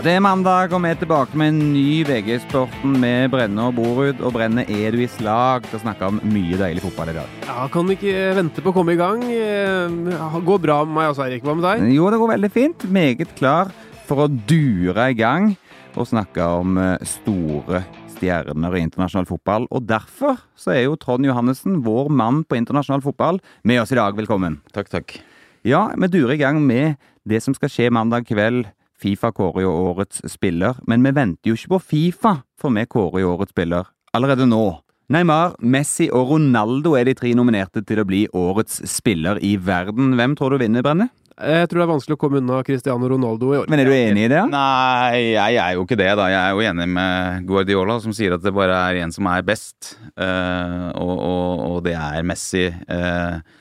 det er mandag, og vi er tilbake med en ny VG-sporten med Brenne og Borud. Og Brenne, er du i slag til å snakke om mye deilig fotball i dag? Ja, Kan ikke vente på å komme i gang. Eh, Går bra med meg også, Eirik. Hva med deg? Jo, det går veldig fint. Meget klar for å dure i gang og snakke om eh, store stjerner i internasjonal fotball. Og derfor så er jo Trond Johannessen, vår mann på internasjonal fotball, med oss i dag. Velkommen. Takk, takk. Ja, vi durer i gang med det som skal skje mandag kveld. Fifa kårer jo årets spiller, men vi venter jo ikke på Fifa, for vi kårer jo årets spiller allerede nå. Neymar, Messi og Ronaldo er de tre nominerte til å bli årets spiller i verden. Hvem tror du vinner, Brenne? Jeg tror det er vanskelig å komme unna Cristiano Ronaldo i år. Men er du enig i det? Nei, jeg er jo ikke det, da. Jeg er jo enig med Guardiola, som sier at det bare er én som er best, uh, og, og, og det er Messi. Eh,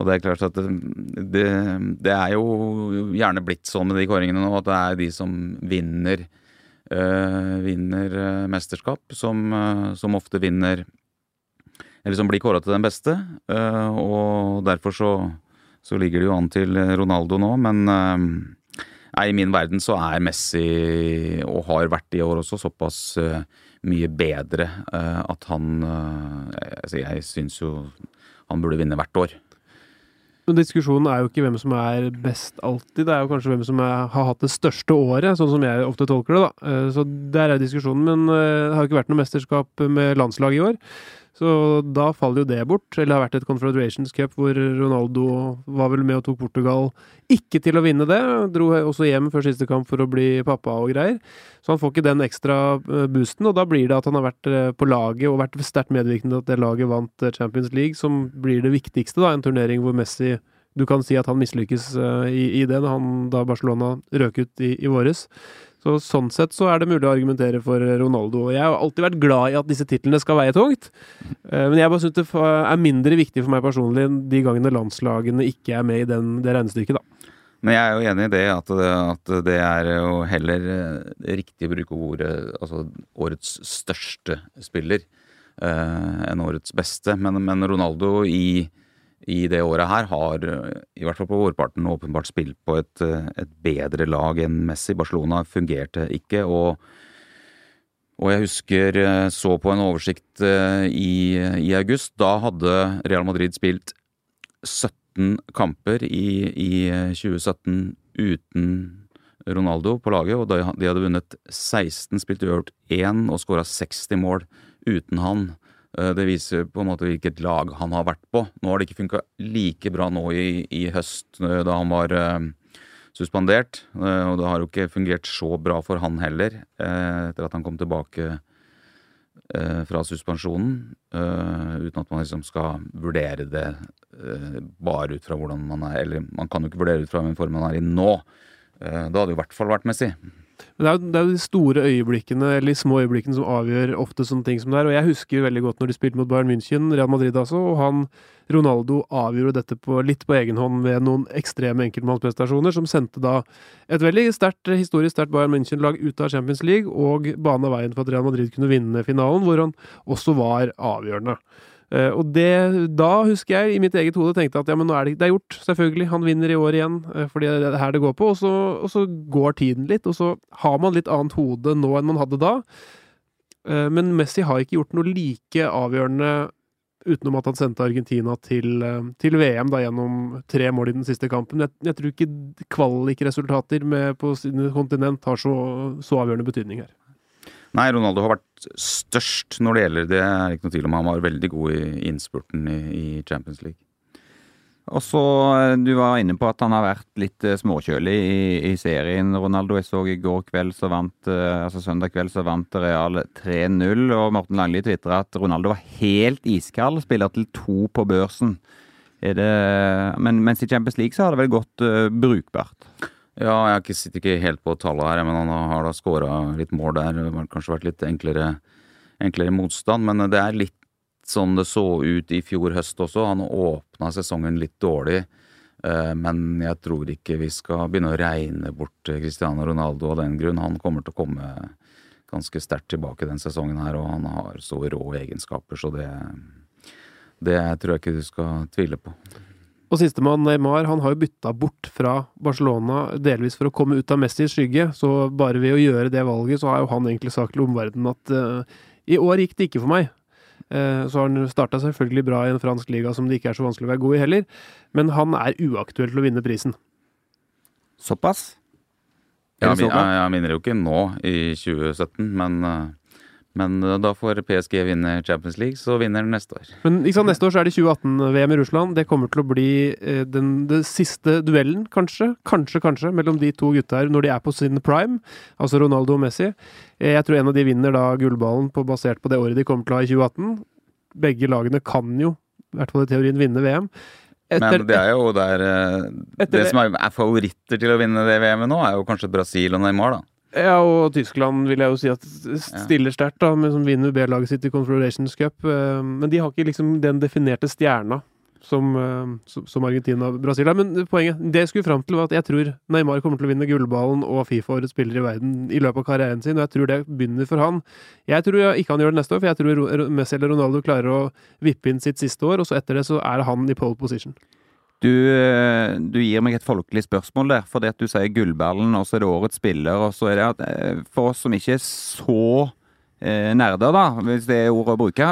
og det er klart at det, det, det, er jo gjerne blitt sånn med de kåringene nå, at det er de som vinner øh, vinner øh, mesterskap, som, øh, som, ofte vinner Eller som blir kåra til den beste. og derfor så, så, ligger det jo an til Ronaldo nå, men nei, i min verden så er Messi, og har vært i år også, såpass mye bedre at han Jeg syns jo han burde vinne hvert år. Men diskusjonen er jo ikke hvem som er best alltid, det er jo kanskje hvem som er, har hatt det største året, sånn som jeg ofte tolker det, da. Eh, så der er diskusjonen. Men eh, det har jo ikke vært noe mesterskap med landslaget i år. Så da faller jo det bort. Eller det har vært et Confederations Cup hvor Ronaldo var vel med og tok Portugal ikke til å vinne det. Dro også hjem før siste kamp for å bli pappa og greier. Så han får ikke den ekstra eh, boosten, og da blir det at han har vært på laget og vært sterkt medvirkende til at det laget vant Champions League, som blir det viktigste, da. En turnering hvor Messi du kan si at han mislykkes i, i det, da Barcelona røk ut i, i våres. Så Sånn sett så er det mulig å argumentere for Ronaldo. Jeg har alltid vært glad i at disse titlene skal veie tungt. Eh, men jeg bare syns det er mindre viktig for meg personlig de gangene landslagene ikke er med i den, det regnestykket, da. Men jeg er jo enig i det, at det, at det er jo heller eh, riktig å bruke ordet altså årets største spiller eh, enn årets beste. Men, men Ronaldo i i det året her har, i hvert fall på vårparten, åpenbart spilt på et, et bedre lag enn Messi. Barcelona fungerte ikke, og, og jeg husker eh, så på en oversikt eh, i, i, august. Da hadde Real Madrid spilt 17 kamper i, i 2017 uten Ronaldo på laget, og de hadde vunnet 16, spilt uavgjort 1 og skåra 60 mål uten han. Eh, det viser på en måte hvilket lag han har vært på. Nå har det ikke funka like bra nå i, i, høst, eh, da han var uh, suspendert. Og det har jo ikke fungert så bra for han heller, etter at han kom tilbake fra suspensjonen. uten at man liksom skal vurdere det bare ut fra hvordan man er Eller man kan jo ikke vurdere ut fra hvilken form man er i nå. da hadde jo i hvert fall vært Messi. Men det er, jo, det er, jo, de store øyeblikkene, eller de små øyeblikkene, som avgjør ofte sånne ting som det er. Og jeg husker veldig godt når de spilte mot Bayern München, Real Madrid altså, og han Ronaldo avgjorde dette på, litt på egen hånd ved noen ekstreme enkeltmannsprestasjoner, som sendte da et veldig sterkt, historisk sterkt Bayern München-lag ut av Champions League, og bana veien for at Real Madrid kunne vinne finalen, hvor han også var avgjørende. Uh, og det, da husker jeg i mitt eget hode tenkte at ja, men nå er det, det er gjort, selvfølgelig. Han vinner i år igjen, uh, fordi det er her det går på. Og så, og så, går tiden litt, og så har man litt annet hode nå enn man hadde da. Uh, men Messi har ikke gjort noe like avgjørende utenom at han sendte Argentina til, til VM da, gjennom tre mål i den siste kampen. Jeg, jeg tror ikke kvalikresultater på sine kontinent har så, så avgjørende betydning her. Nei, Ronaldo har vært størst når det gjelder det. er ikke noe tvil om Han var veldig god i innspurten i, Champions League. Og så, eh, Du var inne på at han har vært litt eh, småkjølig i, i, serien. Ronaldo, jeg så i går kveld så vant, eh, altså søndag kveld så vant Real 3-0. og Morten Langli tvitra at Ronaldo var helt iskald. Spiller til to på børsen. Det, men mens i Champions League så har det vel gått uh, brukbart? Ja, jeg sitter ikke helt på tallet her, men han har da skåra litt mål der. Det har kanskje vært litt enklere, enklere, motstand, men det er litt sånn det så ut i fjor høst også. Han åpna sesongen litt dårlig, eh, men jeg tror ikke vi skal begynne å regne bort Cristiano Ronaldo av den grunn. Han kommer til å komme ganske sterkt tilbake den sesongen her, og han har så rå egenskaper, så det, det tror jeg ikke du skal tvile på. Og sistemann, Neymar, han har jo bytta bort fra Barcelona delvis for å komme ut av Messis skygge, så bare ved å gjøre det valget, så har jo han egentlig sagt til omverdenen at uh, i år gikk det ikke for meg. Uh, så har han starta selvfølgelig bra i en fransk liga som det ikke er så vanskelig å være god i heller, men han er uaktuell til å vinne prisen. Såpass? Ja, jeg, jeg, jeg minner jo ikke nå, i 2017, men uh men eh, da får PSG vinne Champions League, så vinner den neste år. Men sant, neste år så er det 2018-VM i Russland. Det kommer til å bli eh, den, den, siste duellen, kanskje, kanskje, kanskje, mellom de to gutta her når de er på sin prime, altså Ronaldo og Messi. Eh, jeg tror en av de vinner da gullballen på, basert på det året de kommer til å ha i 2018. Begge lagene kan jo, i hvert fall i teorien, vinne VM. Etter, Men det er jo der Det som er, er favoritter til å vinne det VM-et nå, er jo kanskje Brasil og Neymar, da. Ja, og Tyskland vil jeg jo si at stiller sterkt, da, men som vinner B-laget sitt i Confederations Cup. Eh, men de har ikke liksom den definerte stjerna som, eh, som Argentina og Brasil har. Men poenget, det jeg skulle fram til, var at jeg tror Neymar kommer til å vinne gullballen og Fifa-årets spiller i verden i løpet av karrieren sin, og jeg tror det begynner for han. Jeg tror ikke han gjør det neste år, for jeg tror Messi eller Ronaldo klarer å vippe inn sitt siste år, og så etter det så er han i pole position. Du, eh, du, gir meg et folkelig spørsmål der, fordi at du sier gullballen, og så er det årets spiller. og så er det at eh, For oss som ikke er så nerder, da, hvis det er ordet å bruke.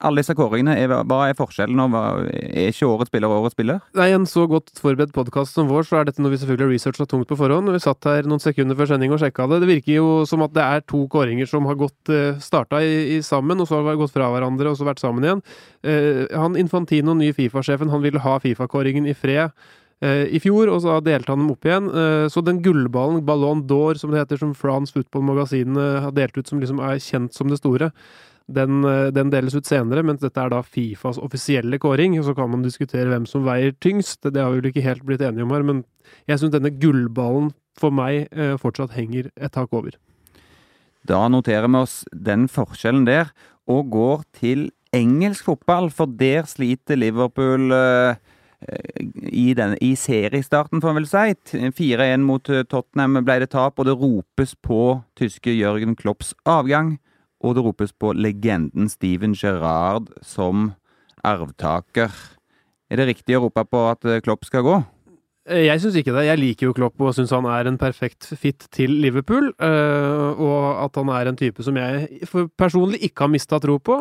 Alle disse kåringene, hva er forskjellen? og hva, Er ikke årets spiller årets spiller? Nei, en så godt forberedt podkast som vår, så er dette noe vi selvfølgelig har researcha tungt på forhånd. Vi satt her noen sekunder før sending og sjekka det. Det virker jo som at det er to kåringer som har gått uh, starta i, i, sammen, og så har gått fra hverandre og så vært sammen igjen. Uh, han Infantino, ny Fifa-sjefen, han ville ha Fifa-kåringen i fred. Eh, i fjor, og så delte han dem opp igjen. Eh, så den gullballen, Ballon d'Or, som det heter, som France Football Magasinet har delt ut, som liksom er kjent som det store, den, eh, den, deles ut senere, mens dette er da Fifas offisielle kåring. og Så kan man diskutere hvem som veier tyngst, det har vi vel ikke helt blitt enige om her, men jeg syns denne gullballen for meg fortsatt henger et tak over. Da noterer vi oss den forskjellen der, og går til engelsk fotball, for der sliter Liverpool eh, i, den, i seriestarten, får en vel si. 4-1 mot eh, Tottenham ble det tap, og det ropes på tyske Jørgen Klopps avgang. Og det ropes på legenden Steven Gerrard som arvtaker. Er det riktig å rope på at eh, Klopp skal gå? Eh, jeg syns ikke det. Jeg liker jo Klopp og syns han er en perfekt fit til Liverpool. Og at han er en type som jeg personlig ikke har mista tro på.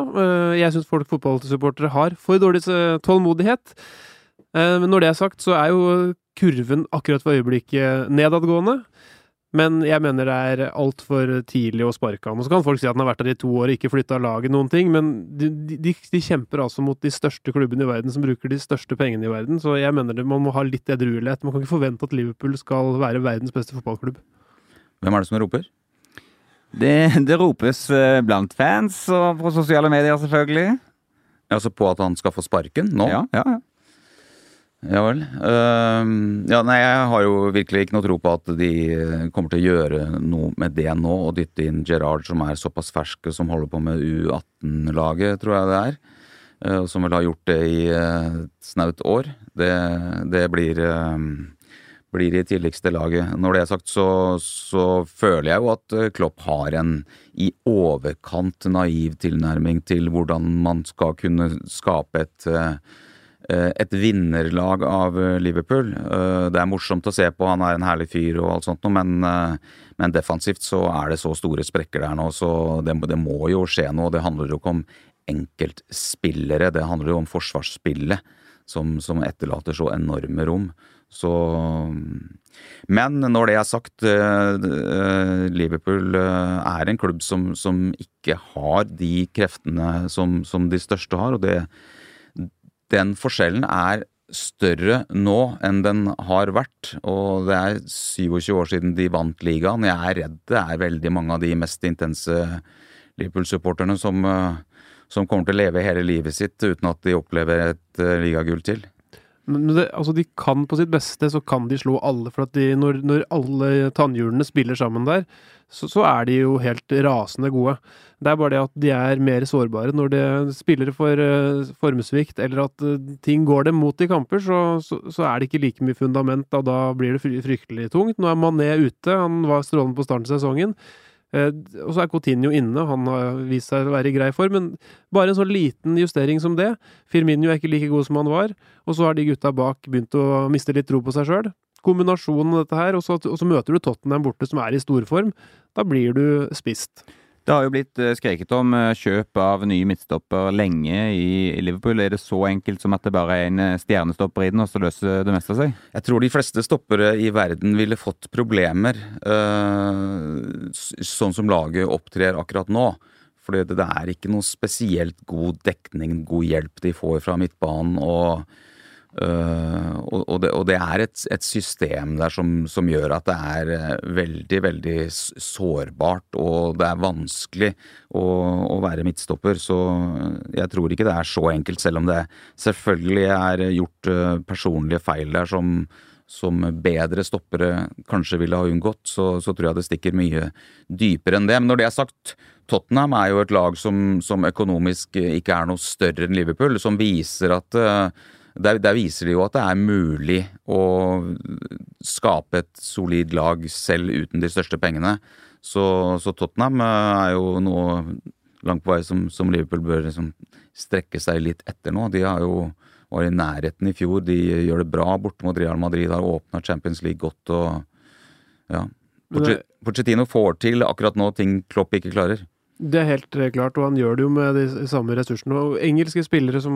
Jeg syns folk fotballsupportere har for dårlig tålmodighet. Eh, men når det er sagt, så er jo kurven akkurat for øyeblikket nedadgående. Men jeg mener det er altfor tidlig å sparke han. Og så kan folk si at han har vært der i to år og ikke flytta laget noen ting, men de, de, de, kjemper altså mot de største klubbene i verden som bruker de største pengene i verden. Så jeg mener det, man må ha litt edruelighet. Man kan ikke forvente at Liverpool skal være verdens beste fotballklubb. Hvem er det som roper? Det, det ropes eh, blant fans og på sosiale medier, selvfølgelig. Altså på at han skal få sparken nå? Ja, ja, ja. Ja vel. Uh, ja, nei, jeg har jo virkelig ikke noe tro på at de kommer til å gjøre noe med det nå, og dytte inn Gerard, som er såpass ferske, som holder på med U18-laget, tror jeg det er. Uh, som vel har gjort det i uh, snaut år. Det, det blir, blir i tidligste laget. Når det er sagt, så, så føler jeg jo at Klopp har en i overkant naiv tilnærming til hvordan man skal kunne skape et Eh, et vinnerlag av eh, Liverpool. Eh, det er morsomt å se på, han er en herlig fyr og alt sånt men, men defensivt så er det så store sprekker der nå, så det, det må jo skje noe. Det handler jo ikke om enkeltspillere, det handler jo om forsvarsspillet som, som etterlater så enorme rom. Så Men når det er sagt, Liverpool er en klubb som, som ikke har de kreftene som, som de største har, og det den forskjellen er større nå enn den har vært. Og det er 27 år siden de vant ligaen. Jeg er redd det er veldig mange av de mest intense Liverpool-supporterne som, eh, som, kommer til å leve hele livet sitt uten at de opplever et uh, ligagull til. Men det, altså de kan på sitt beste, så kan de slå alle. For at de, når, når alle tannhjulene spiller sammen der, så, så, er de jo helt rasende gode. Det er bare det at de er mer sårbare. Når de spiller for uh, formsvikt, eller at uh, ting går dem mot i kamper, så, så, så, er det ikke like mye fundament, og da blir det fryktelig tungt. Nå er Mané ute, han var strålende på starten av sesongen. Eh, og så er Coutinho inne, han har vist seg å være i grei form, men bare en sånn liten justering som det. Firmino er ikke like god som han var, og så har de gutta bak begynt å miste litt tro på seg sjøl. Kombinasjonen av dette her, og så, og så møter du Tottenham borte som er i storform. Da blir du spist. Det har jo blitt eh, skreket om eh, kjøp av nye midtstopper lenge i Liverpool. Er det så enkelt som at det bare er en eh, stjernestopper i den, og så løser det meste seg? Jeg tror de fleste stoppere i verden ville fått problemer, sånn som laget opptrer akkurat nå. Fordi det er ikke noe spesielt god dekning, god hjelp de får fra midtbanen. og Uh, og, det, og, det, er et, et system der som, som, gjør at det er uh, veldig, veldig sårbart, og det er vanskelig å, å, være midtstopper. Så jeg tror ikke det er så enkelt, selv om det selvfølgelig er gjort uh, personlige feil der som, som bedre stoppere kanskje ville ha unngått, så, så, tror jeg det stikker mye dypere enn det. Men når det er sagt, Tottenham er jo et lag som, som økonomisk ikke er noe større enn Liverpool, som viser at der, der, viser de jo at det er mulig å skape et solid lag selv uten de største pengene. Så, så Tottenham eh, er jo noe langt på vei som, som Liverpool bør liksom strekke seg litt etter nå. De har jo var i nærheten i fjor. De gjør det bra borte mot Real Madrid, har åpna Champions League godt og ja. Pochettino får til akkurat nå ting Klopp ikke klarer. Det er helt eh, klart, og han gjør det jo med de samme ressursene. Og engelske spillere som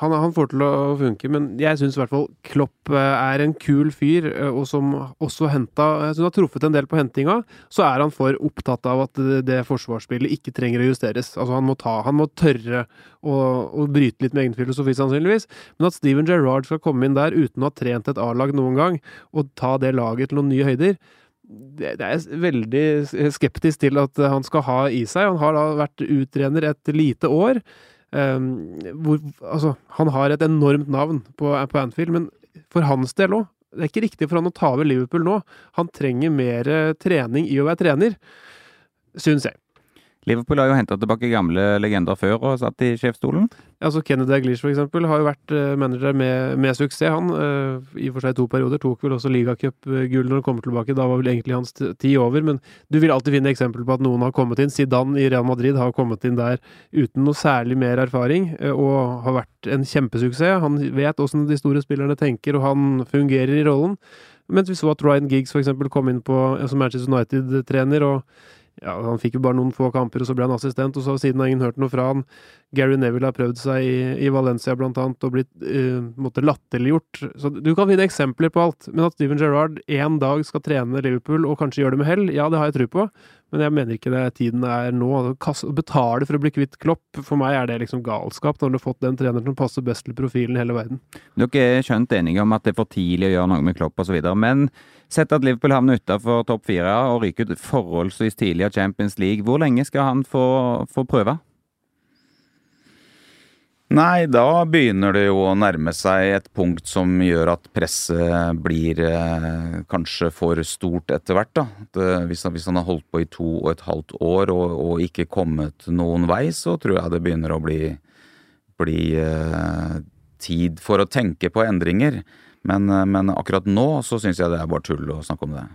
Han, han får til å funke, men jeg syns i hvert fall Klopp eh, er en kul fyr, eh, og som også henta Jeg syns har truffet en del på hentinga. Så er han for opptatt av at det forsvarsspillet ikke trenger å justeres. Altså, han må ta Han må tørre å, å bryte litt med egen filosofi, sannsynligvis. Men at Steven Gerrard skal komme inn der uten å ha trent et A-lag noen gang, og ta det laget til noen nye høyder det, er veldig skeptisk til at han skal ha i seg. Han har da vært uttrener et lite år. Um, hvor, altså, han har et enormt navn på, på Anfield, men for hans del òg. Det er ikke riktig for han å ta over Liverpool nå. Han trenger mer trening i å være trener, syns jeg. Liverpool har jo henta tilbake gamle legender før og satt i sjefsstolen. Altså Kennedy Daglish for eksempel har jo vært uh, manager med, med, suksess, han. Uh, I og for seg to perioder. Tok vel også ligacupgull når han kommer tilbake. Da var vel egentlig hans tid over. Men du vil alltid finne eksempler på at noen har kommet inn. Zidane i Real Madrid har kommet inn der uten noe særlig mer erfaring, uh, og har vært en kjempesuksess. Han vet åssen de store spillerne tenker, og han fungerer i rollen. Mens vi så at Ryan Giggs eksempel kom inn på, som Manchester United-trener. og ja, Han fikk jo bare noen få kamper, og så ble han assistent, og så har siden ingen hørt noe fra han. Gary Neville har prøvd seg i, i Valencia blant annet, og blitt uh, måtte latterliggjort. Så du kan finne eksempler på alt. Men at Steven Gerrard en dag skal trene Liverpool, og kanskje gjøre det med hell, ja, det har jeg tro på. Men jeg mener ikke det tiden er nå. Å betale for å bli kvitt Klopp, for meg er det liksom galskap, når du har fått den treneren som passer best til profilen i hele verden. Dere er skjønt enige om at det er for tidlig å gjøre noe med Klopp osv., men sett at Liverpool havner utafor topp fire og ryker ut forholdsvis tidlig av Champions League, hvor lenge skal han få, få prøve? Nei, da begynner det jo å nærme seg et punkt som gjør at presset blir eh, kanskje for stort etter hvert. hvis, han, hvis, han, har holdt på i to og et halvt år og, og, ikke kommet noen vei, så tror jeg det begynner å bli, bli eh, tid for å tenke på endringer. Men, eh, men akkurat nå så syns jeg det er bare tull å snakke om det.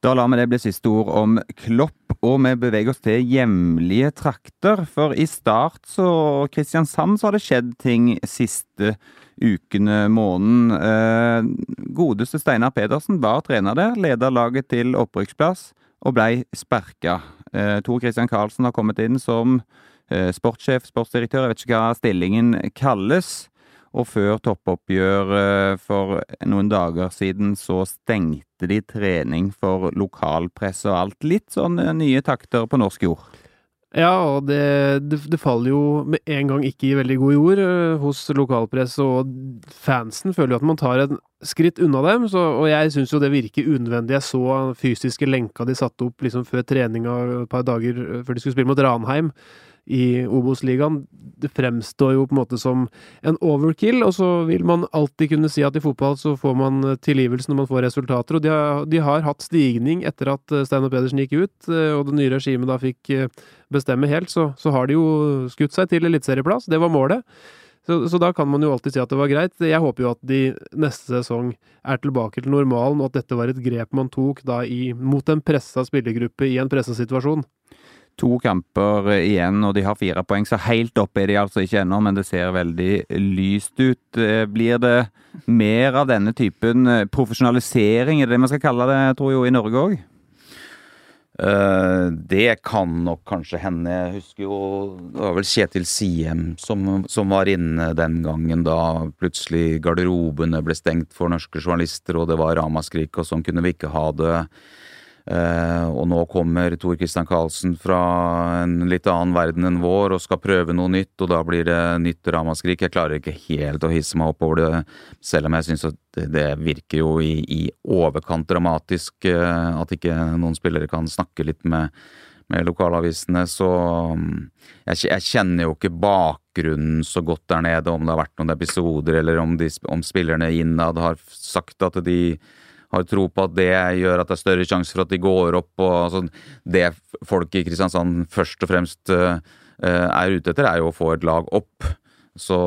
Da lar vi det bli siste ord om Klopp, og vi beveger oss til hjemlige trakter. For i Start så Kristiansand så har det skjedd ting siste ukene, måneden. Eh, godeste Steinar Pedersen var trener der, leda laget til opprykksplass og blei sparka. Eh, Tor Christian Karlsen har kommet inn som eh, sportssjef, sportsdirektør, jeg vet ikke hva stillingen kalles. Og før toppoppgjør eh, for noen dager siden så stengte de trening for lokalpress og alt. Litt sånn eh, nye takter på norsk jord. Ja, og det, det, det, faller jo med en gang ikke i veldig god jord uh, hos lokalpress, og fansen føler jo at man tar en skritt unna dem, så, og jeg syns jo det virker unødvendig. Jeg så fysiske lenka de satte opp liksom før treninga et par dager før de skulle spille mot Ranheim i Obos-ligaen. Det fremstår jo på en måte som en overkill, og så vil man alltid kunne si at i fotball så får man tilgivelse når man får resultater, og de har, de har hatt stigning etter at eh, Steinar Pedersen gikk ut, eh, og det nye regimet da fikk eh, bestemme helt, så, så har de jo skutt seg til eliteserieplass. Det var målet. Så, så, da kan man jo alltid si at det var greit. Jeg håper jo at de neste sesong er tilbake til normalen, og at dette var et grep man tok da i, mot en pressa spillergruppe i en pressa situasjon. To kamper igjen, og de har fire poeng, så helt oppe er de altså ikke ennå, men det ser veldig lyst ut. Eh, blir det mer av denne typen eh, profesjonalisering, er det det man skal kalle det, tror jeg, i Norge òg? Uh, det kan nok kanskje hende. Jeg husker jo det var vel Kjetil Siem som, som, var inne den gangen da plutselig garderobene ble stengt for norske journalister, og det var ramaskrik, og sånn kunne vi ikke ha det. Uh, og nå kommer Tor Christian Karlsen fra en litt annen verden enn vår og skal prøve noe nytt, og da blir det nytt ramaskrik. Jeg klarer ikke helt å hisse meg opp over det, selv om jeg syns at det, virker jo i, i overkant dramatisk uh, at ikke noen spillere kan snakke litt med, med lokalavisene. Så um, jeg, jeg, kjenner jo ikke bakgrunnen så godt der nede, om det har vært noen episoder, eller om, de, om spillerne innad har sagt at de har tro på at det gjør at det er større sjanse for at de går opp. og altså, Det folk i Kristiansand først og fremst uh, er ute etter, er jo å få et lag opp. Så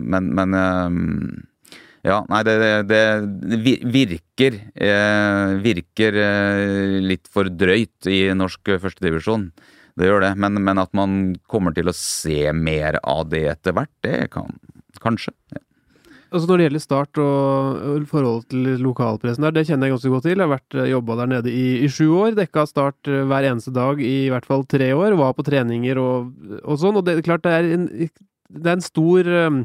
Men, men uh, ja, nei, det, det, det virker uh, Virker litt for drøyt i norsk førstedivisjon. Det gjør det. Men, men, at man kommer til å se mer av det etter hvert, det kan kanskje. Ja. Altså Når det gjelder Start og forholdet til lokalpressen der, det kjenner jeg ganske godt til. Jeg har vært eh, jobba der nede i, i sju år. Dekka Start eh, hver eneste dag i, i hvert fall tre år. Var på treninger og, og sånn. Og det klart det er en, det er en stor um,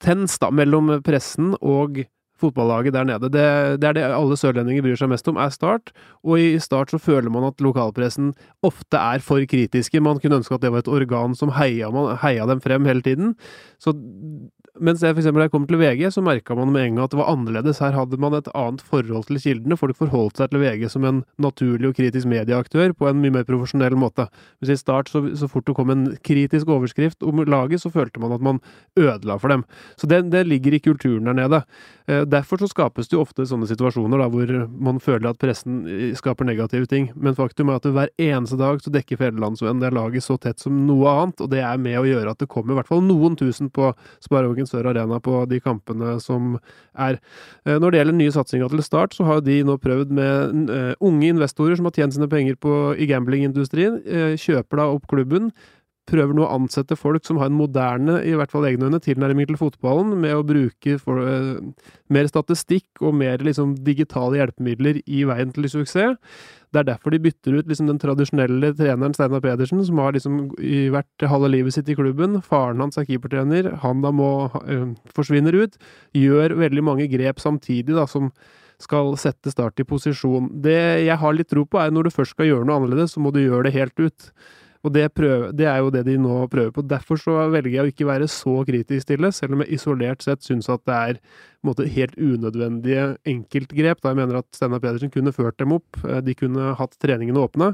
tens da, mellom pressen og fotballaget der nede. Det, det, er det alle sørlendinger bryr seg mest om, er Start. Og i Start så føler man at lokalpressen ofte er for kritiske. Man kunne ønske at det var et organ som heia, man, heia dem frem hele tiden. Så mens jeg eksempel, da jeg kom til VG, så merka man med en gang at det var annerledes. Her hadde man et annet forhold til kildene. Folk forholdt seg til VG som en naturlig og kritisk medieaktør på en mye mer profesjonell måte. Mens i start, så, så fort det kom en kritisk overskrift om laget, så følte man at man ødela for dem. Så det, det ligger i kulturen der nede. Derfor så skapes det jo ofte sånne situasjoner da, hvor man føler at pressen eh, skaper negative ting. Men faktum er at hver eneste dag så dekker Fedrelandsvennen det laget så tett som noe annet, og det er med å gjøre at det kommer i hvert fall noen tusen på Sparebanken Sør Arena på de kampene som er. Eh, når det gjelder nye satsinger til Start, så har de nå prøvd med eh, unge investorer som har tjent sine penger på, i gamblingindustrien, kjøper da opp klubben prøver nå å ansette folk som har en moderne, i hvert fall egne tilnærming til fotballen, med å bruke for, uh, mer statistikk og mer liksom, digitale hjelpemidler i veien til suksess. Det er derfor de bytter ut liksom, den tradisjonelle treneren Steinar Pedersen, som har liksom, vært halve livet sitt i klubben. Faren hans er keepertrener. Han da må uh, forsvinner ut. Gjør veldig mange grep samtidig, da, som skal sette Start i posisjon. Det jeg har litt tro på, er når du først skal gjøre noe annerledes, så må du gjøre det helt ut. Og det, prøver, det, er jo det de nå prøver på. Derfor så velger jeg å ikke være så kritisk til det, selv om jeg isolert sett syns at det er måte, helt unødvendige enkeltgrep. Da jeg mener at Steinar Pedersen kunne ført dem opp, eh, de kunne hatt treningene åpne.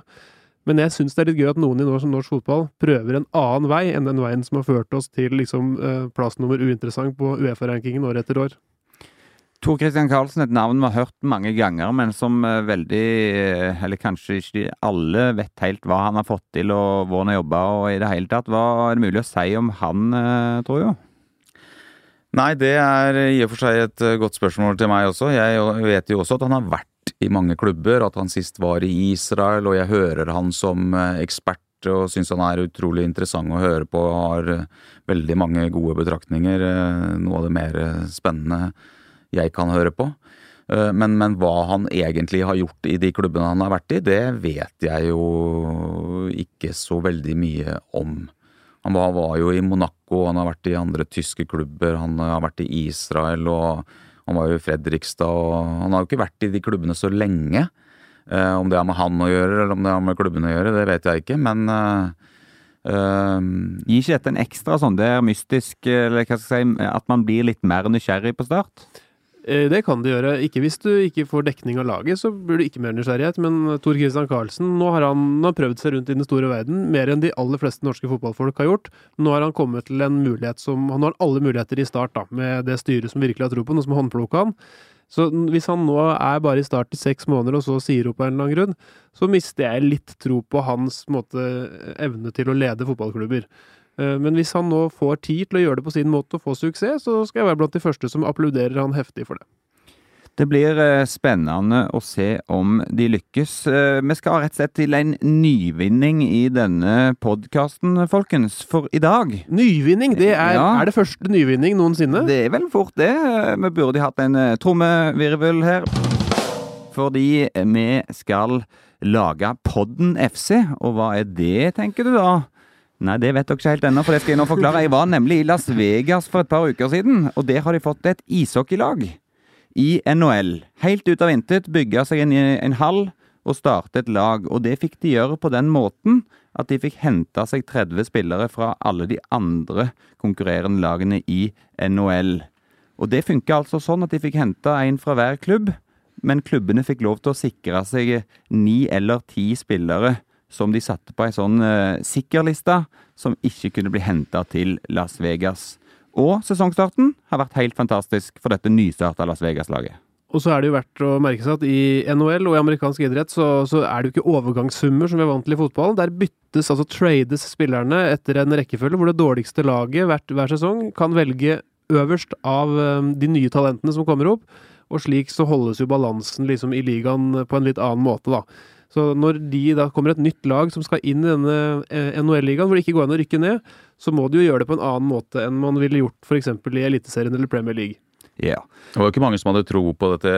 Men jeg syns det er litt gøy at noen i norsk, norsk fotball prøver en annen vei enn den veien som har ført oss til liksom, plass plassnummer uinteressant på Uefa-rankingen år etter år. Tor Christian Karlsen, et navn vi har hørt mange ganger, men som eh, veldig eh, Eller kanskje ikke alle vet helt hva han har fått til og hvor han har jobba og i det hele tatt. Hva er det mulig å si om han, eh, tror du? Nei, det er i og for seg et godt spørsmål til meg også. Jeg vet jo også at han har vært i mange klubber, at han sist var i Israel, og jeg hører han som ekspert og syns han er utrolig interessant å høre på. Har veldig mange gode betraktninger. Noe av det mer spennende jeg kan høre på. Eh, men, men, hva han egentlig har gjort i de klubbene han har vært i, det vet jeg jo ikke så veldig mye om. Han var, var, jo i Monaco, han har vært i andre tyske klubber, han har vært i Israel og han var jo i Fredrikstad. og Han har jo ikke vært i de klubbene så lenge. Eh, om det har med han å gjøre eller om det har med klubbene å gjøre, det vet jeg ikke. Men uh, Gir ikke dette en ekstra sånn det er mystisk, eller hva skal jeg si, at man blir litt mer nysgjerrig på start? Eh, det kan det gjøre. Ikke hvis du ikke får dekning av laget, så blir du ikke mer nysgjerrighet. Men Tor Christian Karlsen, nå har han, han har prøvd seg rundt i den store verden, mer enn de aller fleste norske fotballfolk har gjort. Nå har han kommet til en mulighet som Han har alle muligheter i start, da, med det styret som virkelig har tro på, noe som har håndplukka han. Så hvis han nå er bare i start i seks måneder, og så sier opp av en eller annen grunn, så mister jeg litt tro på hans måte, evne til å lede fotballklubber. Eh, Men hvis han nå får tid til å gjøre det på sin måte og få suksess, så skal jeg være blant de første som applauderer han heftig for det. Det blir eh, spennende å se om de lykkes. Eh, Vi skal rett og slett til en nyvinning i denne podkasten, folkens. For i dag Nyvinning, det er, Ja. er det første nyvinning noensinne? Det er vel fort det. Vi burde hatt en trommevirvel her. Fordi vi skal lage Podden FC. Og hva er det, tenker du da? Nei, det vet dere ikke helt ennå, for det skal jeg nå forklare. Jeg var nemlig i Las Vegas for et par uker siden, og der har de fått et ishockeylag. I NHL. Helt ut av intet bygge seg en, en hall og starte et lag. Og det fikk de gjøre på den måten at de fikk henta seg 30 spillere fra alle de andre konkurrerende lagene i NHL. Og det funka altså sånn at de fikk henta en fra hver klubb, men klubbene fikk lov til å sikre seg ni eller ti spillere som de satte på ei sånn uh, sikkerliste som ikke kunne bli henta til Las Vegas. Og sesongstarten har vært helt fantastisk for dette nystarta Las Vegas-laget. Og så er det jo verdt å merke seg at i NHL og i amerikansk idrett så, så er det jo ikke overgangssummer som vi er vant til i fotballen. Der byttes, altså trades spillerne etter en rekkefølge hvor det dårligste laget hvert, hver sesong kan velge øverst av eh, de nye talentene som kommer opp. Og slik så holdes jo balansen liksom i ligaen på en litt annen måte, da. Så når de da kommer et nytt lag som skal inn i denne eh, NHL-ligaen, hvor det ikke går an å rykke ned, så må de jo gjøre det på en annen måte enn man ville gjort f.eks. i Eliteserien eller Premier League. Ja. Det var jo ikke mange som hadde tro på dette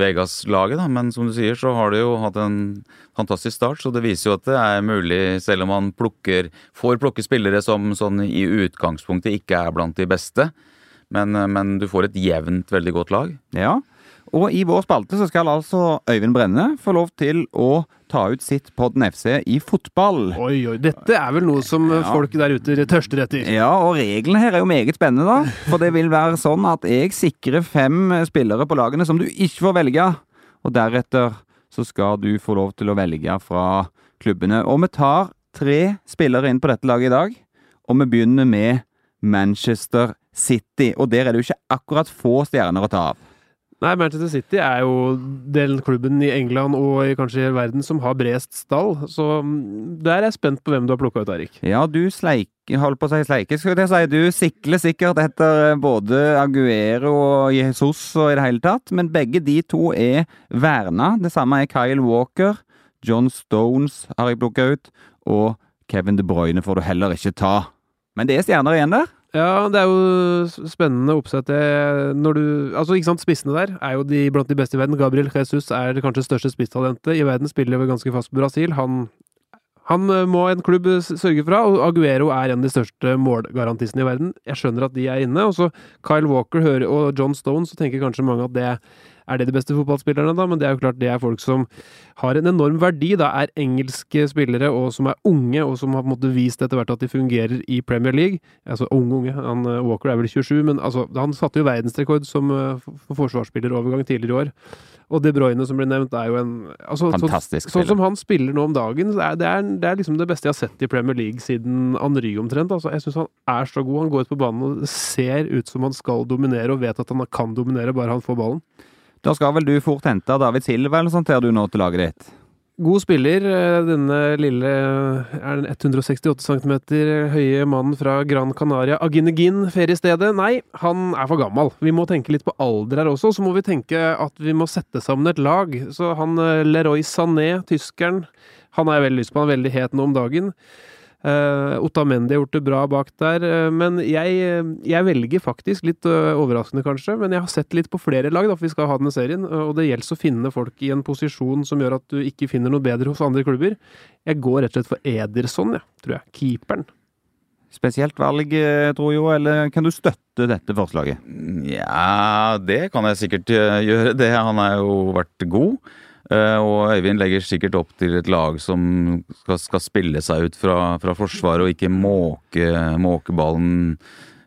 Vegas-laget, men som du sier, så har det jo hatt en fantastisk start. Så det viser jo at det er mulig, selv om man plukker, får plukke spillere som sånn i utgangspunktet ikke er blant de beste. Men, men du får et jevnt, veldig godt lag. Ja, og i vår spalte så skal altså Øyvind Brenne få lov til å ta ut sitt Podden FC i fotball. Oi, oi, dette er vel noe som Ja. folk der ute tørster etter. Ja, og reglene her er jo meget spennende, da. For det vil være sånn at jeg sikrer fem spillere på lagene som du ikke får velge. Og deretter så skal du få lov til å velge fra klubbene. Og vi tar tre spillere inn på dette laget i dag. Og vi begynner med Manchester City. Og der er det jo ikke akkurat få stjerner å ta av. Nei, Manchester City er jo den klubben i England og kanskje i verden som har bredest stall, så mm, der er jeg spent på hvem du har plukka ut, Erik. Ja, du sleik, holdt på å si sleike, skulle jeg si. Du sikler sikkert etter både Aguero og Jesus og i det hele tatt, men begge de to er verna. Det samme er Kyle Walker. John Stones har jeg plukka ut, og Kevin De Bruyne får du heller ikke ta. Men det er stjerner igjen der. Ja, det er jo spennende oppsett. Når du Altså, ikke sant, spissene der er jo de blant de beste i verden. Gabriel Jesus er kanskje største spisstalentet i verden, spiller jo ganske fast på Brasil. Han, han eh, må en klubb sørge for, og Aguero er en av de største målgarantistene i verden. Jeg skjønner at de er inne. Og så Kyle Walker hører, og John Stone, så tenker kanskje mange at det er det de beste fotballspillerne, da, men det er jo klart det er folk som har en enorm verdi, da, er engelske spillere, og som er unge, og som har på en måte vist etter hvert at de fungerer i Premier League. Altså unge, unge. Han, eh, Walker er vel 27, men altså, han satte jo verdensrekord som eh, forsvarsspillerovergang tidligere i år. Og De Bruyne, som ble nevnt, er jo en altså, Fantastisk så, Sånn som han spiller nå om dagen, så er det, er, det er liksom det beste jeg har sett i Premier League siden Henry omtrent. Altså, jeg syns han er så god. Han går ut på banen og ser ut som han skal dominere, og vet at han kan dominere bare han får ballen. Da skal vel du fort hente David Silva eller sånt her du nå til laget ditt? God spiller, eh, denne lille er den 168 cm høye mannen fra Gran Canaria, Aginegin, feriestedet. Nei, han er for gammel. Vi må tenke litt på alder her også. Så må vi tenke at vi må sette sammen et lag. Så han eh, Leroy Sané, tyskeren, han har jeg veldig lyst på. Han er veldig het nå om dagen. Uh, Otamendi har gjort det bra bak der, uh, men jeg, jeg velger faktisk, litt uh, overraskende kanskje, men jeg har sett litt på flere lag, da, for vi skal ha denne serien, og det gjelder å finne folk i en posisjon som gjør at du ikke finner noe bedre hos andre klubber. Jeg går rett og slett for Ederson, ja, tror jeg. Keeperen. Spesielt valg, tror jeg, eller kan du støtte dette forslaget? Ja, det kan jeg sikkert gjøre. Det, han har jo vært god. Eh, Og Øyvind legger sikkert opp til et lag som skal, skal spille seg ut fra, fra forsvaret og ikke måke, måke ballen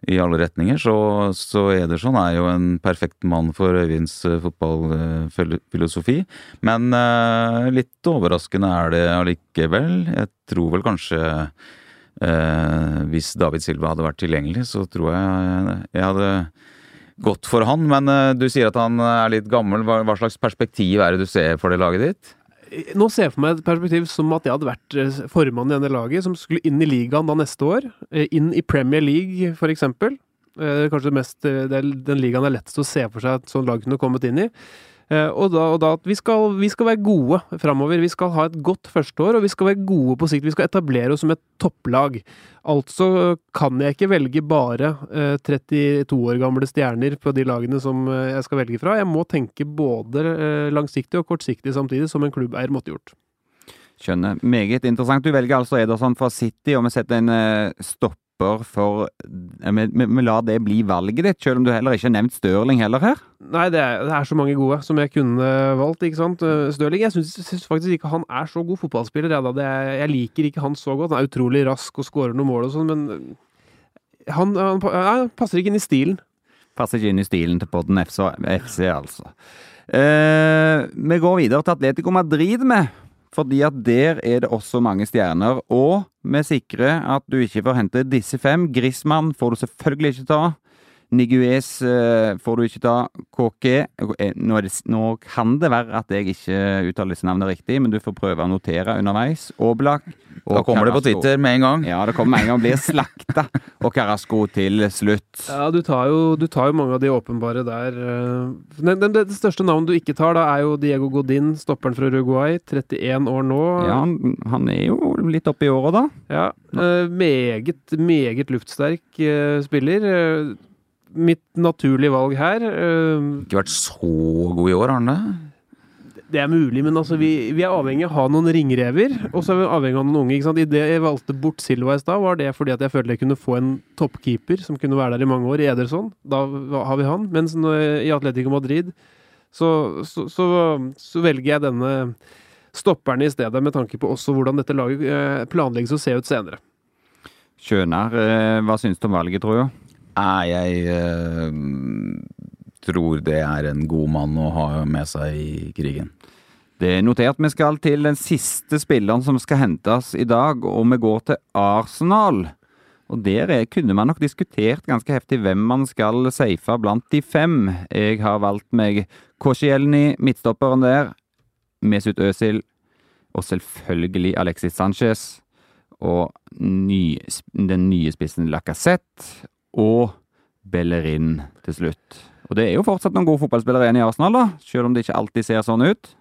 i alle retninger. Så, så Ederson er jo en perfekt mann for Øyvinds eh, fotballfilosofi. Men eh, litt overraskende er det allikevel. Jeg tror vel kanskje eh, hvis David Silva hadde vært tilgjengelig, så tror jeg jeg hadde gått for han. Men eh, du sier at han er litt gammel. Hva, slags perspektiv er det du ser for det laget ditt? Nå ser jeg for meg et perspektiv som at jeg hadde vært eh, formann i denne laget, som skulle inn i ligaen da neste år. Eh, inn i Premier League, for eksempel. Eh, Kanskje mest, eh, den ligaen er lettest å se for seg at sånn lag kunne kommet inn i. Eh, Og da, og da at vi skal, vi skal være gode framover. Vi skal ha et godt førsteår, og vi skal være gode på sikt. Vi skal etablere oss som et topplag. Altså kan jeg ikke velge bare eh, 32 år gamle stjerner på de lagene som eh, jeg skal velge fra. Jeg må tenke både eh, langsiktig og kortsiktig samtidig, som en klubbeier måtte gjort. Skjønner. Meget interessant. Du velger altså Ederson fra City, og vi setter en eh, stopper for eh, vi, vi lar det bli valget ditt, selv om du heller ikke har nevnt Stirling heller her. Nei, det er, det er så mange gode som jeg kunne valgt, ikke sant. Eh, Stirling, jeg syns, faktisk ikke han er så god fotballspiller. Jeg, da. Det er, jeg liker ikke han så godt. Han er utrolig rask og skårer noen mål og sånn, men eh, han, han, han passer ikke inn i stilen. Passer ikke inn i stilen til podden FC altså. Eh, vi går videre til Atletico Madrid med, fordi at der er det også mange stjerner. Og vi sikrer at du ikke får hente disse fem. Grismann får du selvfølgelig ikke ta. Niguez eh, får du ikke ta. KK eh, nå, er det, nå kan det være at jeg ikke uttaler disse navnene riktig, men du får prøve å notere underveis. Oblak. og Da kommer det på Twitter med en gang. Ja, det kommer med en gang. Blir slakta. Og Carasco til slutt. Ja, du tar, jo, du tar jo mange av de åpenbare der. eh. Den, den, det største navnet du ikke tar, da, er jo Diego Godin, stopperen fra Uruguay. 31 år nå. Ja, han, han er jo litt oppe i året, da. Ja, eh, meget, meget luftsterk eh, spiller. Mitt naturlige valg her eh, Ikke vært så god i år, har han det? Det er mulig, men altså, vi, vi er avhengig av å ha noen ringrever, og så er vi avhengig av noen unge. ikke sant? I det jeg valgte bort Silva i stad, var det fordi at jeg følte jeg kunne få en toppkeeper som kunne være der i mange år, i Ederson. Da har vi han. Mens i Atletico Madrid så, så, så, så velger jeg denne stopperen i stedet, med tanke på også hvordan dette laget eh, planlegges å se ut senere. Skjønner. Eh, hva syns du om valget, tror du? Nei, jeg eh, tror det er en god mann å ha med seg i krigen. Det er notert. Vi skal til den siste spilleren som skal hentes i dag, og vi går til Arsenal. Og der er, kunne man nok diskutert ganske heftig hvem man skal safe blant de fem. Jeg har valgt meg Koscielny, midtstopperen der, Mesut Özil, og selvfølgelig Alexis Sanchez. Og ny, den nye spissen Lacassette, og Bellerin til slutt. Og det er jo fortsatt noen gode fotballspillere igjen i Arsenal, da, selv om det ikke alltid ser sånn ut.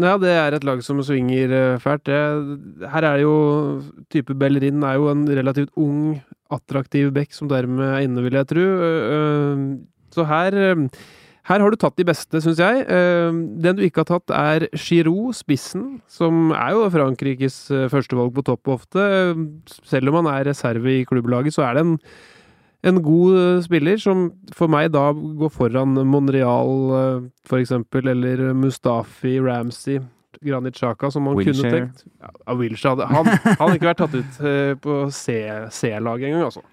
Ja, det er et lag som svinger eh, fælt. Det, her er jo Type Bellerin er jo en relativt ung, attraktiv bekk som dermed er inne, vil jeg tro. Eh, eh, Så her her har du tatt de beste, syns jeg. Den du ikke har tatt, er Giroud, spissen, som er jo Frankrikes førstevalg på topp ofte. Selv om han er reserve i klubblaget, så er det en, en god eh, spiller, som for meg da går foran Monreal, eh, for eksempel, eller Mustafi, Ramsey, Granit Xhaka, som man kunne tenkt. Ja, Wilshere Han han hadde ikke vært tatt ut eh, på C-laget engang, altså.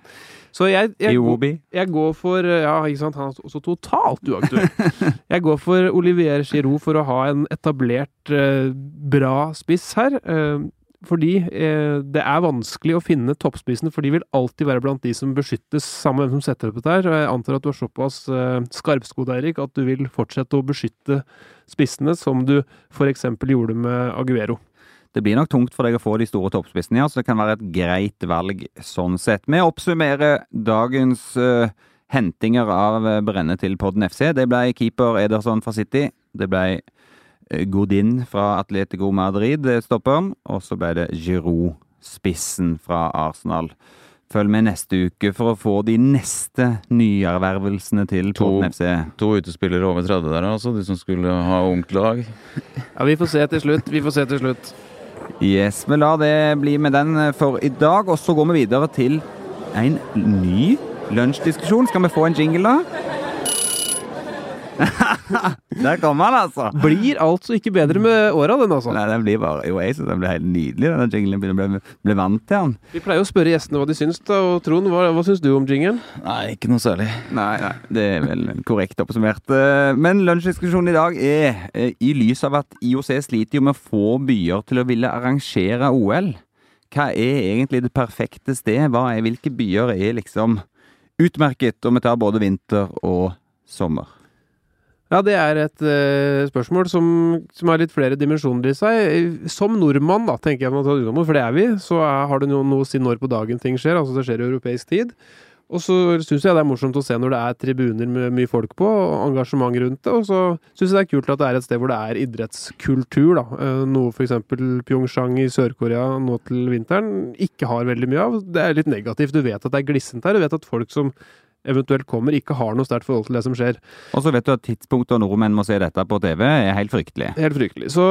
Så jeg, jeg, jeg, jeg går for Ja, ikke sant, han er også totalt uaktuell. Jeg går for Olivier Giroud for å ha en etablert, bra spiss her. Eh, fordi eh, det er vanskelig å finne toppspissene, for de vil alltid være blant de som beskyttes, samme hvem som setter opp dette her. Og jeg antar at du er såpass eh, skarpskodd, Eirik, at du vil fortsette å beskytte spissene, som du eksempel gjorde med Aguero. Det blir nok tungt for deg å få de store toppspissene, ja, så det kan være et greit valg sånn sett. Vi oppsummerer dagens uh, hentinger av uh, Brenne til Podden FC. Det ble keeper Ederson fra City. Det ble eh, Godin fra Atletico Madrid, eh, stopperen. Og så ble det Giroud, spissen fra Arsenal. Følg med neste uke for å få de neste nyervervelsene til To. FC. To utespillere over 30 der, altså. De som skulle ha ungt lag. Ja, vi får se til slutt. Vi får se til slutt. Yes, vi lar det bli med den for i dag, og så går vi videre til en ny lunsjdiskusjon. Skal vi få en jingle, da? Der kom han, altså! Blir altså ikke bedre med åra, den, altså. Nei, den blir bare, jo, jeg syns den blir helt nydelig, den jinglen. Blir, blir vant til den. Vi pleier å spørre gjestene hva de syns, da. Og Trond, hva, hva syns du om jinglen? Nei, ikke noe særlig. Nei, nei, det er vel korrekt oppsummert. Eh, Men lunsjdiskusjonen i dag er, eh, i lys av at IOC sliter jo med få byer til å ville arrangere OL. Hva er egentlig det perfekte sted? Hva er, hvilke byer er liksom utmerket, og vi tar både vinter og sommer? Ja, det er et uh, spørsmål som, som, har litt flere dimensjoner i seg. Som nordmann, da, tenker jeg, for det er vi, så er, har det noe, noe å si når på dagen ting skjer. Altså det skjer i europeisk tid. Og så syns jeg det er morsomt å se når det er tribuner med mye folk på, og engasjement rundt det. Og så syns jeg det er kult at det er et sted hvor det er idrettskultur, da. Eh, noe f.eks. Pyeongchang i Sør-Korea nå til vinteren ikke har veldig mye av. Det er litt negativt. Du vet at det er glissent her. Du vet at folk som eventuelt kommer, ikke har noe sterkt forhold til det som skjer. Og så vet du at tidspunktet nordmenn må se dette på TV, er helt fryktelig. Helt fryktelig. Så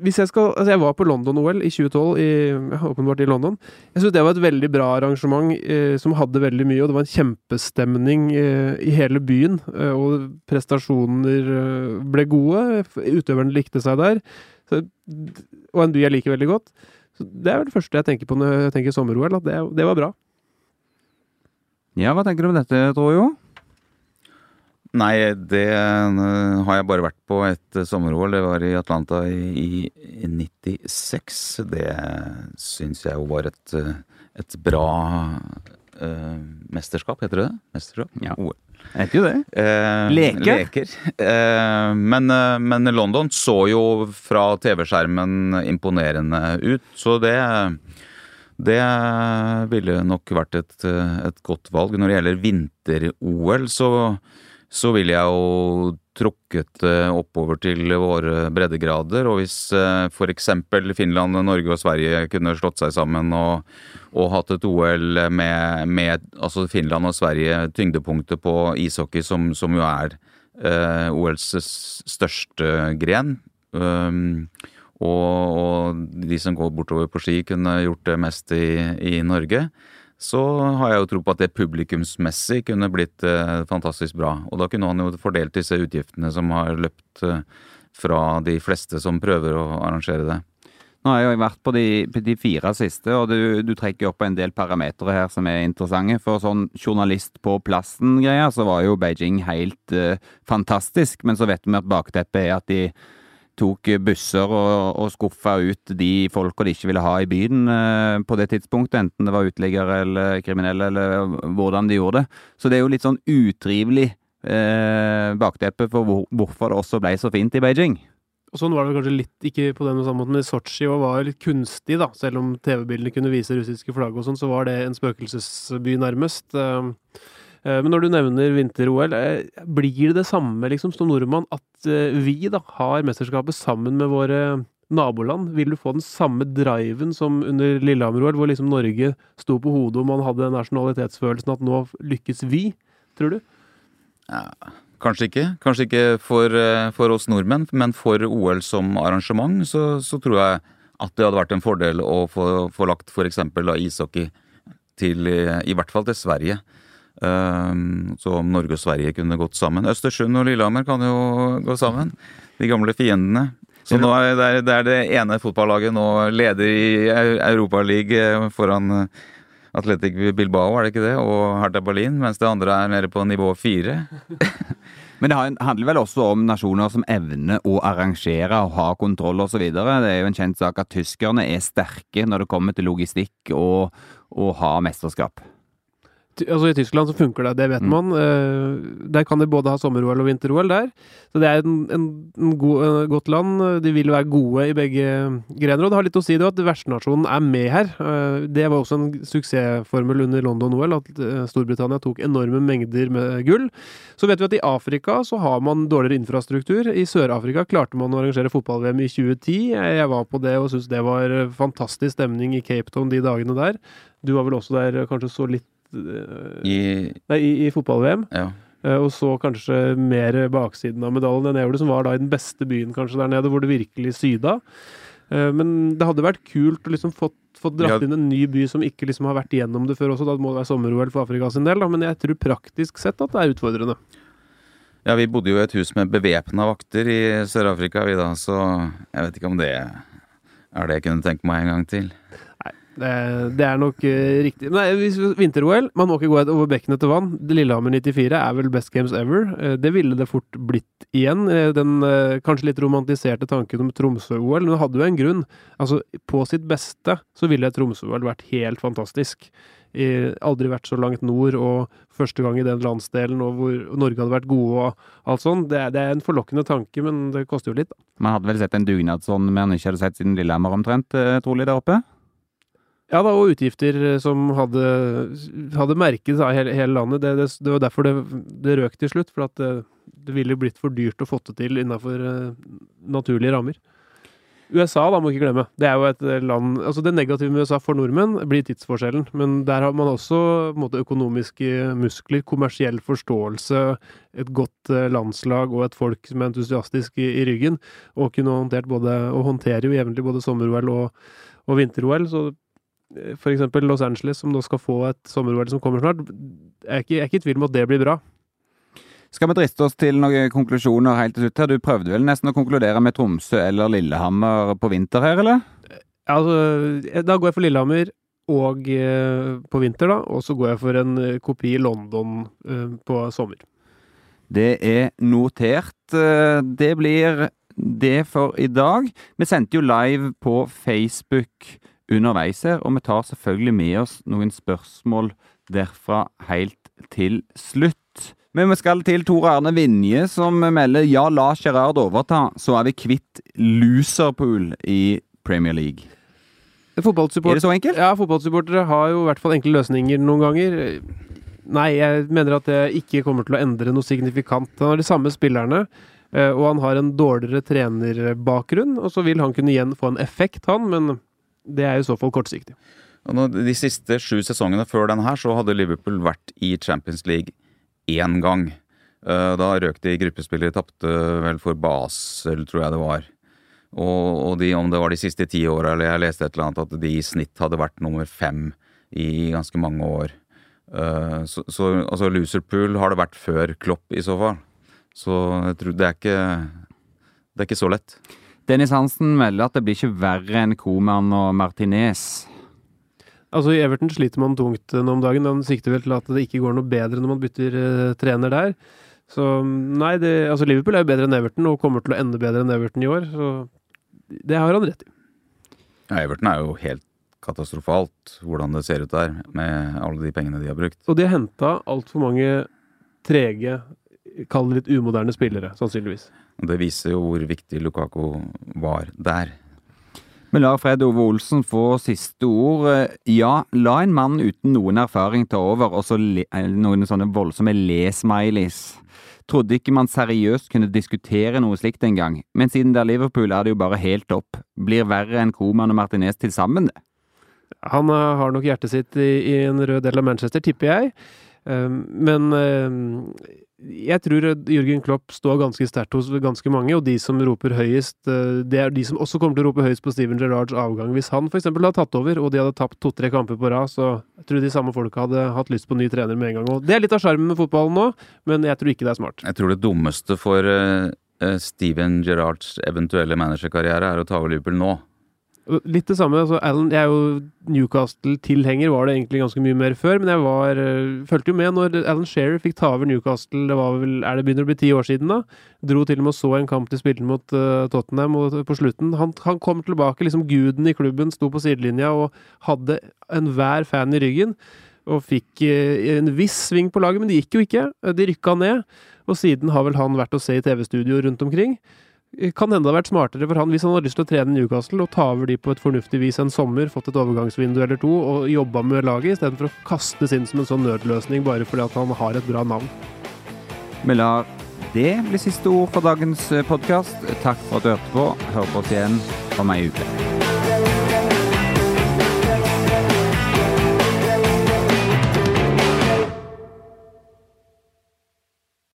hvis jeg skal Altså, jeg var på London-OL i 2012, i, åpenbart i London. Jeg syns det var et veldig bra arrangement eh, som hadde veldig mye, og det var en kjempestemning eh, i hele byen. Eh, og prestasjoner eh, ble gode. Utøverne likte seg der. Så, og en by jeg liker veldig godt. Så det er vel det første jeg tenker på når jeg tenker sommer-OL, at det, det, var bra. Ja, hva tenker du om dette, Tojo? Nei, det uh, har jeg bare vært på et uh, sommer-OL. Det var i Atlanta i, i 96. Det syns jeg jo var et, uh, et bra mesterskap, heter det det? Mesterskap? Ja. OL. Heter jo det. leker. leker. Men, men, London så jo fra TV-skjermen imponerende ut, så det det ville nok vært et, et godt valg. Når det gjelder vinter-OL, så så ville jeg jo trukket oppover til våre breddegrader. Og hvis eh, f.eks. Finland, Norge og Sverige kunne slått seg sammen og, og hatt et OL med, med, altså Finland og Sverige tyngdepunktet på ishockey, som, som jo er eh, OLs største gren. Um, og, og, de som går bortover på ski, kunne gjort det mest i, i Norge så har jeg jo tro på at det publikumsmessig kunne blitt eh, fantastisk bra. Og da kunne han jo fordelt disse utgiftene som har løpt eh, fra de fleste som prøver å arrangere det. Nå har jeg jo vært på de, de fire siste, og du, du trekker opp en del parametere her som er interessante. For sånn journalist på plassen-greier, så var jo Beijing helt eh, fantastisk. Men så vet vi at bakteppet er at de tok busser og, og skuffa ut de folka de ikke ville ha i byen eh, på det tidspunktet, enten det var uteliggere eller kriminelle, eller hvordan de gjorde det. Så det er jo litt sånn utrivelig eh, bakteppe for hvor, hvorfor det også ble så fint i Beijing. Og Sånn var det kanskje litt, ikke på den samme måten, men Sotsji var litt kunstig, da. Selv om TV-bildene kunne vise russiske flagg og sånn, så var det en spøkelsesby nærmest. Eh, men når du nevner vinter-OL, eh, blir det det samme liksom som nordmann at eh, vi da har mesterskapet sammen med våre naboland? Vil du få den samme driven som under Lillehammer-OL, hvor liksom Norge sto på hodet og man hadde nasjonalitetsfølelsen at nå lykkes vi, tror du? Ja, kanskje ikke. Kanskje ikke for, for, oss nordmenn, men for OL som arrangement så, så, tror jeg at det hadde vært en fordel å få, få lagt f.eks. ishockey til, i hvert fall til Sverige. Ehm, så om Norge og Sverige kunne gått sammen Østersund og Lillehammer kan jo gå sammen. De gamle fiendene. Så nå er det, det, er det ene fotballaget nå leder i Europaligaen eh, foran eh, Atletic Bilbao, er det ikke det? Og Hertha Berlin, mens det andre er nede på nivå fire. Men det handler vel også om nasjoner som evner å arrangere og ha kontroll osv. Det er jo en kjent sak at tyskerne er sterke når det kommer til logistikk og å ha mesterskap altså I Tyskland så funker det, det vet mm. man. Uh, der kan de både ha sommer-OL og vinter-OL der. Så det er en, en, en god, uh, godt land. De vil være gode i begge grener. Og det har litt å si det at vertsnasjonen er med her. Uh, det var også en suksessformel under London-OL, at Storbritannia tok enorme mengder med gull. Så vet vi at i Afrika så har man dårligere infrastruktur. I Sør-Afrika klarte man å arrangere fotball-VM i 2010. Jeg var på det og syntes det var fantastisk stemning i Cape Town de dagene der. Du var vel også der, kanskje så litt Eh, I, nei, i, i fotball-VM. Ja. Uh, og så kanskje mer baksiden av medaljen enn jeg som var da i den beste byen kanskje der nede, hvor det virkelig syda. Uh, men det hadde vært kult å liksom fått, fått dratt ja. inn en ny by som ikke liksom har vært gjennom det før også. Da må det være sommer-OL for Afrika sin del, da. men jeg tror praktisk sett at det er utfordrende. Ja, vi bodde jo i et hus med bevæpna vakter i Sør-Afrika, vi da, så jeg vet ikke om det er det jeg kunne tenke meg en gang til. Det, det er nok uh, riktig. Nei, vinter-OL Man må ikke gå over bekkene til vann. Lillehammer 94 er vel best games ever. Uh, det ville det fort blitt igjen. Uh, Den kanskje litt romantiserte tanken om Tromsø-OL. Men det hadde jo en grunn. Altså, på sitt beste så ville Tromsø-OL vært helt fantastisk. I, aldri vært så langt nord, og første gang i den landsdelen, og hvor Norge hadde vært gode og alt sånt. Det, det er en forlokkende tanke, men det koster jo litt. Man hadde vel sett en dugnad sånn han ikke hadde sett siden Lillehammer omtrent, trolig, der oppe? Ja da, og utgifter eh, som hadde, hadde merket seg hele, hele landet. Det, det, det var derfor det, det røk til slutt. For at det, det ville blitt for dyrt å få det til innafor naturlige rammer. USA, da, må ikke glemme. Det er jo et eh, land Altså, det negative med USA for nordmenn blir tidsforskjellen. Men der har man også måte, økonomiske muskler, kommersiell forståelse, et godt eh, landslag og et folk som er entusiastisk i, i ryggen. Og kunne håndtert både Og håndterer jo jevnlig både sommer-OL og, og vinter-OL. Så eksempel Los Angeles, som nå skal få et sommer-OL som kommer snart, jeg er ikke, jeg er ikke i tvil om at det blir bra. Skal vi driste oss til noen konklusjoner helt til slutt her? Du prøvde vel nesten å konkludere med Tromsø eller Lillehammer på vinter her, eller? Altså, eh, da går jeg for Lillehammer og eh, på vinter, da. Og så går jeg for en eh, kopi i London på sommer. Det er notert. Det blir det for i dag. Vi sendte jo live på Facebook underveis her, og vi tar selvfølgelig med oss noen spørsmål derfra helt til slutt. Men vi skal til Tore Arne Vinje, som melder ja, la Gerard overta, så er vi kvitt loserpool i Premier League. Er det så enkelt? ja, fotballsupportere har jo i hvert fall enkle løsninger noen ganger. Nei, jeg mener at det ikke kommer til å endre noe signifikant. Han har de samme spillerne, eh, og han har en dårligere trenerbakgrunn. Og så vil han kunne igjen få en effekt, han, men det er i så fall kortsiktig. De siste sju sesongene før den her, så hadde Liverpool vært i Champions League én gang. Eh, Da røk de i tapte vel for Basel, tror jeg det var. Og de, om det var de siste ti åra, eller jeg leste et eller annet, at de i snitt hadde vært nummer fem i ganske mange år. Eh, Så, så altså loserpool har det vært før Klopp, i så fall. Så jeg tror det er ikke Det er ikke så lett. Dennis Hansen melder at det blir ikke verre enn Koman og Martinez. Altså I Everton sliter man tungt nå om dagen. Han sikter vel til at det ikke går noe bedre når man bytter eh, trener der. Så nei, det, altså Liverpool er jo bedre enn Everton og kommer til å ende bedre enn Everton i år. Så det har han rett i. Ja, Everton er jo helt katastrofalt hvordan det ser ut der, med alle de pengene de har brukt. Og de har henta altfor mange trege, kall det litt umoderne spillere, sannsynligvis. Det viser jo hvor viktig Lukaku var der. Vi lar Fred Ove Olsen få siste ord. Ja, la en mann uten noen erfaring ta over, og så noen sånne voldsomme le-smileys. Trodde ikke man seriøst kunne diskutere noe slikt engang, men siden det er Liverpool er det jo bare helt opp. Blir verre enn Koman og Martinez til sammen, det. Han eh, har nok hjertet sitt i, i en rød del av Manchester, tipper jeg. Um, men um, jeg tror Jørgen Klopp står ganske sterkt hos ganske mange, og de som roper høyest, uh, det er de som også kommer til å rope høyest på Steven Gerrards avgang. Hvis han f.eks. hadde tatt over, og de hadde tapt to-tre kamper på rad, så jeg tror de samme folka hadde hatt lyst på ny trener med en gang. Og det er litt av sjarmen med fotballen nå, men jeg tror ikke det er smart. Jeg tror det dummeste for eh, eh, Steven Gerrards eventuelle managerkarriere er å ta over Liverpool nå. Litt det samme. altså Alan, jeg er jo Newcastle-tilhenger, var det egentlig ganske mye mer før. Men jeg var, øh, fulgte jo med når Alan Shearer fikk ta over Newcastle. Det var vel, er det begynner å bli ti år siden da. Dro til og med og så en kamp de spilte mot uh, Tottenham og på slutten. Han, han kom tilbake, liksom guden i klubben, sto på sidelinja og hadde enhver fan i ryggen. Og fikk øh, en viss sving på laget, men det gikk jo ikke. De rykka ned. Og siden har vel han vært å se i TV-studio rundt omkring. Kan hende det har vært smartere for han hvis han har lyst til å trene Newcastle og ta over de på et fornuftig vis en sommer, fått et overgangsvindu eller to og jobba med laget, istedenfor å kastes inn som en sånn nødløsning bare fordi at han har et bra navn. Vi lar det bli siste ord for dagens podkast. Takk for at du hørte på. Hør på oss igjen om ei uke.